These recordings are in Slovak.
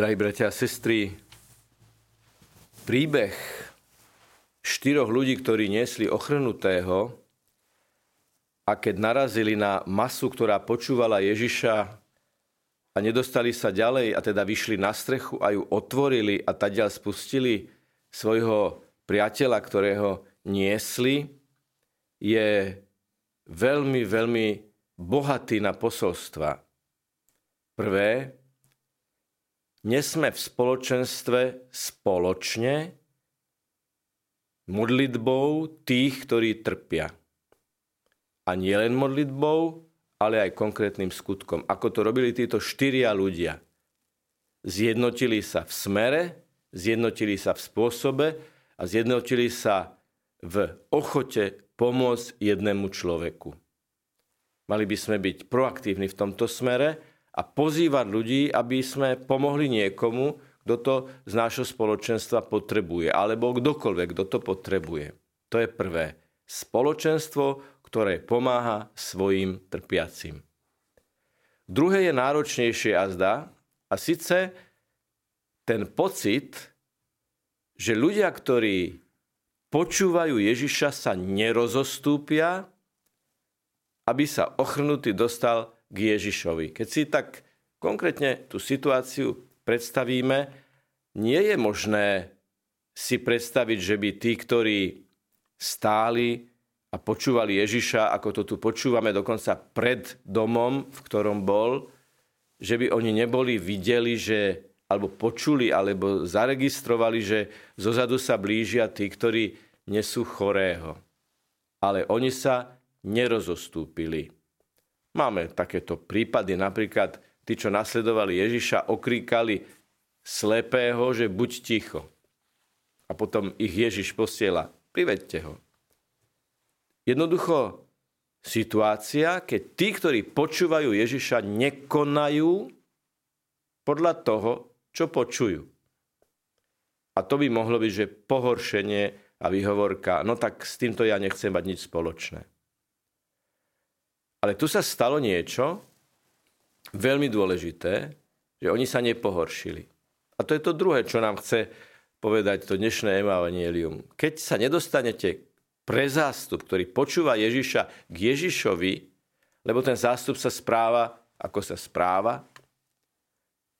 Drahí bratia a sestry, príbeh štyroch ľudí, ktorí niesli ochrnutého a keď narazili na masu, ktorá počúvala Ježiša a nedostali sa ďalej a teda vyšli na strechu a ju otvorili a tadiaľ spustili svojho priateľa, ktorého niesli, je veľmi, veľmi bohatý na posolstva. Prvé, nesme v spoločenstve spoločne modlitbou tých, ktorí trpia. A nie len modlitbou, ale aj konkrétnym skutkom. Ako to robili títo štyria ľudia. Zjednotili sa v smere, zjednotili sa v spôsobe a zjednotili sa v ochote pomôcť jednému človeku. Mali by sme byť proaktívni v tomto smere a pozývať ľudí, aby sme pomohli niekomu, kto to z nášho spoločenstva potrebuje, alebo kdokoľvek, kto to potrebuje. To je prvé. Spoločenstvo, ktoré pomáha svojim trpiacim. Druhé je náročnejšie a zdá, a síce ten pocit, že ľudia, ktorí počúvajú Ježiša, sa nerozostúpia, aby sa ochrnutý dostal k Ježišovi. Keď si tak konkrétne tú situáciu predstavíme, nie je možné si predstaviť, že by tí, ktorí stáli a počúvali Ježiša, ako to tu počúvame dokonca pred domom, v ktorom bol, že by oni neboli videli, že, alebo počuli, alebo zaregistrovali, že zozadu sa blížia tí, ktorí nesú chorého. Ale oni sa nerozostúpili. Máme takéto prípady, napríklad tí, čo nasledovali Ježiša, okríkali slepého, že buď ticho. A potom ich Ježiš posiela, privedte ho. Jednoducho situácia, keď tí, ktorí počúvajú Ježiša, nekonajú podľa toho, čo počujú. A to by mohlo byť, že pohoršenie a vyhovorka, no tak s týmto ja nechcem mať nič spoločné. Ale tu sa stalo niečo veľmi dôležité, že oni sa nepohoršili. A to je to druhé, čo nám chce povedať to dnešné evangelium. Keď sa nedostanete pre zástup, ktorý počúva Ježiša k Ježišovi, lebo ten zástup sa správa, ako sa správa,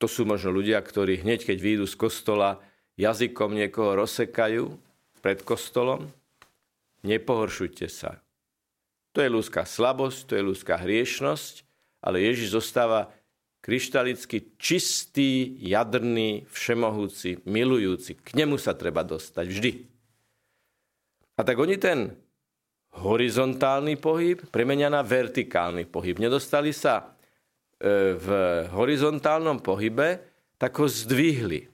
to sú možno ľudia, ktorí hneď, keď výjdu z kostola, jazykom niekoho rozsekajú pred kostolom. Nepohoršujte sa. To je ľudská slabosť, to je ľudská hriešnosť, ale Ježiš zostáva kryštalicky čistý, jadrný, všemohúci, milujúci. K nemu sa treba dostať vždy. A tak oni ten horizontálny pohyb premenia na vertikálny pohyb. Nedostali sa e, v horizontálnom pohybe, tak ho zdvihli.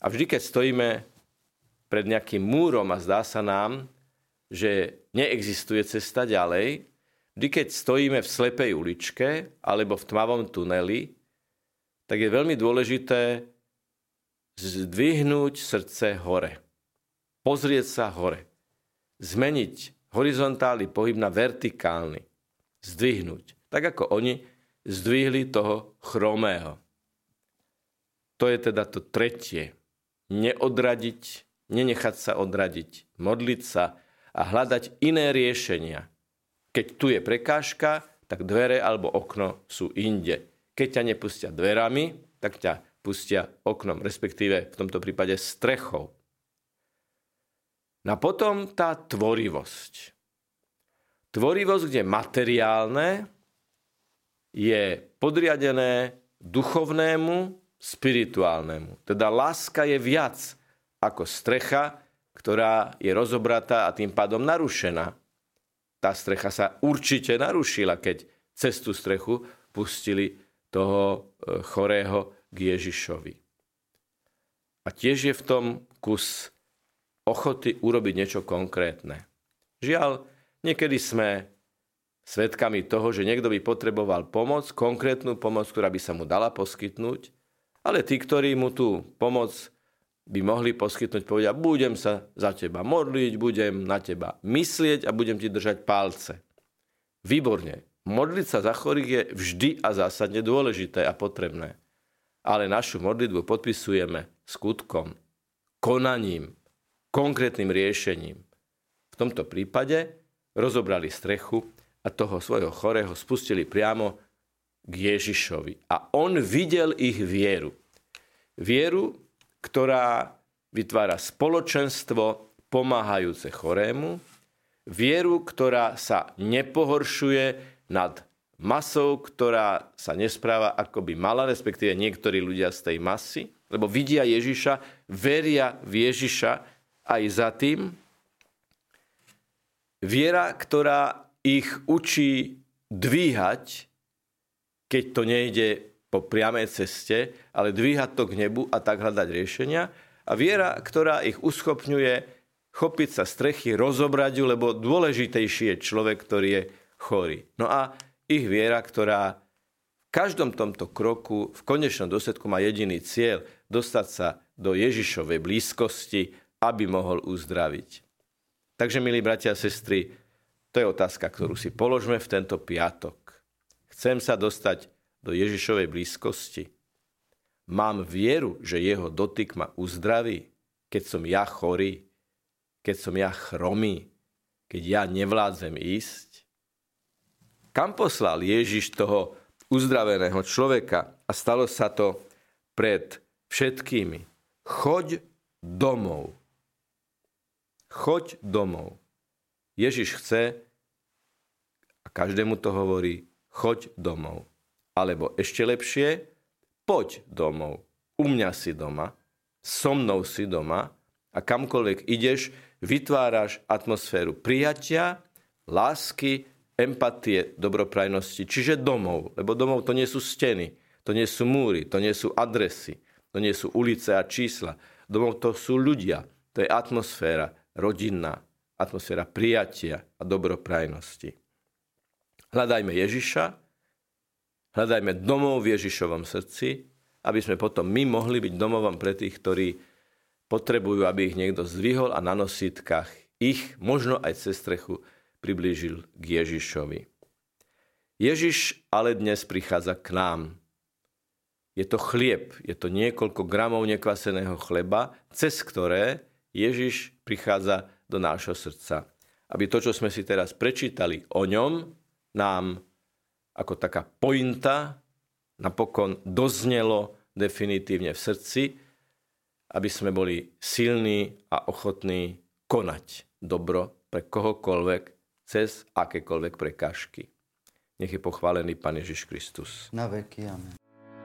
A vždy, keď stojíme pred nejakým múrom a zdá sa nám, že neexistuje cesta ďalej, vždy keď stojíme v slepej uličke alebo v tmavom tuneli, tak je veľmi dôležité zdvihnúť srdce hore. Pozrieť sa hore. Zmeniť horizontálny pohyb na vertikálny. Zdvihnúť. Tak ako oni zdvihli toho chromého. To je teda to tretie. Neodradiť, nenechať sa odradiť, modliť sa, a hľadať iné riešenia. Keď tu je prekážka, tak dvere alebo okno sú inde. Keď ťa nepustia dverami, tak ťa pustia oknom, respektíve v tomto prípade strechou. No a potom tá tvorivosť. Tvorivosť, kde materiálne je podriadené duchovnému, spirituálnemu. Teda láska je viac ako strecha, ktorá je rozobratá a tým pádom narušená. Tá strecha sa určite narušila, keď cez tú strechu pustili toho e, chorého k Ježišovi. A tiež je v tom kus ochoty urobiť niečo konkrétne. Žiaľ, niekedy sme svedkami toho, že niekto by potreboval pomoc, konkrétnu pomoc, ktorá by sa mu dala poskytnúť, ale tí, ktorí mu tú pomoc by mohli poskytnúť, povedia, budem sa za teba modliť, budem na teba myslieť a budem ti držať palce. Výborne. Modliť sa za chorých je vždy a zásadne dôležité a potrebné. ale našu modlitbu podpisujeme skutkom, konaním, konkrétnym riešením. V tomto prípade rozobrali strechu a toho svojho chorého spustili priamo k Ježišovi. A on videl ich vieru. Vieru, ktorá vytvára spoločenstvo pomáhajúce chorému, vieru, ktorá sa nepohoršuje nad masou, ktorá sa nespráva ako by mala, respektíve niektorí ľudia z tej masy, lebo vidia Ježiša, veria v Ježiša aj za tým. Viera, ktorá ich učí dvíhať, keď to nejde po priamej ceste, ale dvíhať to k nebu a tak hľadať riešenia. A viera, ktorá ich uschopňuje chopiť sa strechy, rozobrať ju, lebo dôležitejší je človek, ktorý je chorý. No a ich viera, ktorá v každom tomto kroku v konečnom dôsledku má jediný cieľ dostať sa do Ježišovej blízkosti, aby mohol uzdraviť. Takže, milí bratia a sestry, to je otázka, ktorú si položme v tento piatok. Chcem sa dostať do Ježišovej blízkosti. Mám vieru, že jeho dotyk ma uzdraví, keď som ja chorý, keď som ja chromý, keď ja nevládzem ísť. Kam poslal Ježiš toho uzdraveného človeka a stalo sa to pred všetkými. Choď domov. Choď domov. Ježiš chce, a každému to hovorí, choď domov. Alebo ešte lepšie, poď domov. U mňa si doma, so mnou si doma a kamkoľvek ideš, vytváraš atmosféru prijatia, lásky, empatie, dobroprajnosti, čiže domov. Lebo domov to nie sú steny, to nie sú múry, to nie sú adresy, to nie sú ulice a čísla. Domov to sú ľudia, to je atmosféra rodinná, atmosféra prijatia a dobroprajnosti. Hľadajme Ježiša, hľadajme domov v Ježišovom srdci, aby sme potom my mohli byť domovom pre tých, ktorí potrebujú, aby ich niekto zdvihol a na nosítkach ich, možno aj cez strechu, priblížil k Ježišovi. Ježiš ale dnes prichádza k nám. Je to chlieb, je to niekoľko gramov nekvaseného chleba, cez ktoré Ježiš prichádza do nášho srdca. Aby to, čo sme si teraz prečítali o ňom, nám ako taká pointa napokon doznelo definitívne v srdci, aby sme boli silní a ochotní konať dobro pre kohokoľvek, cez akékoľvek prekážky. Nech je pochválený Pán Ježiš Kristus. Na veky, amen.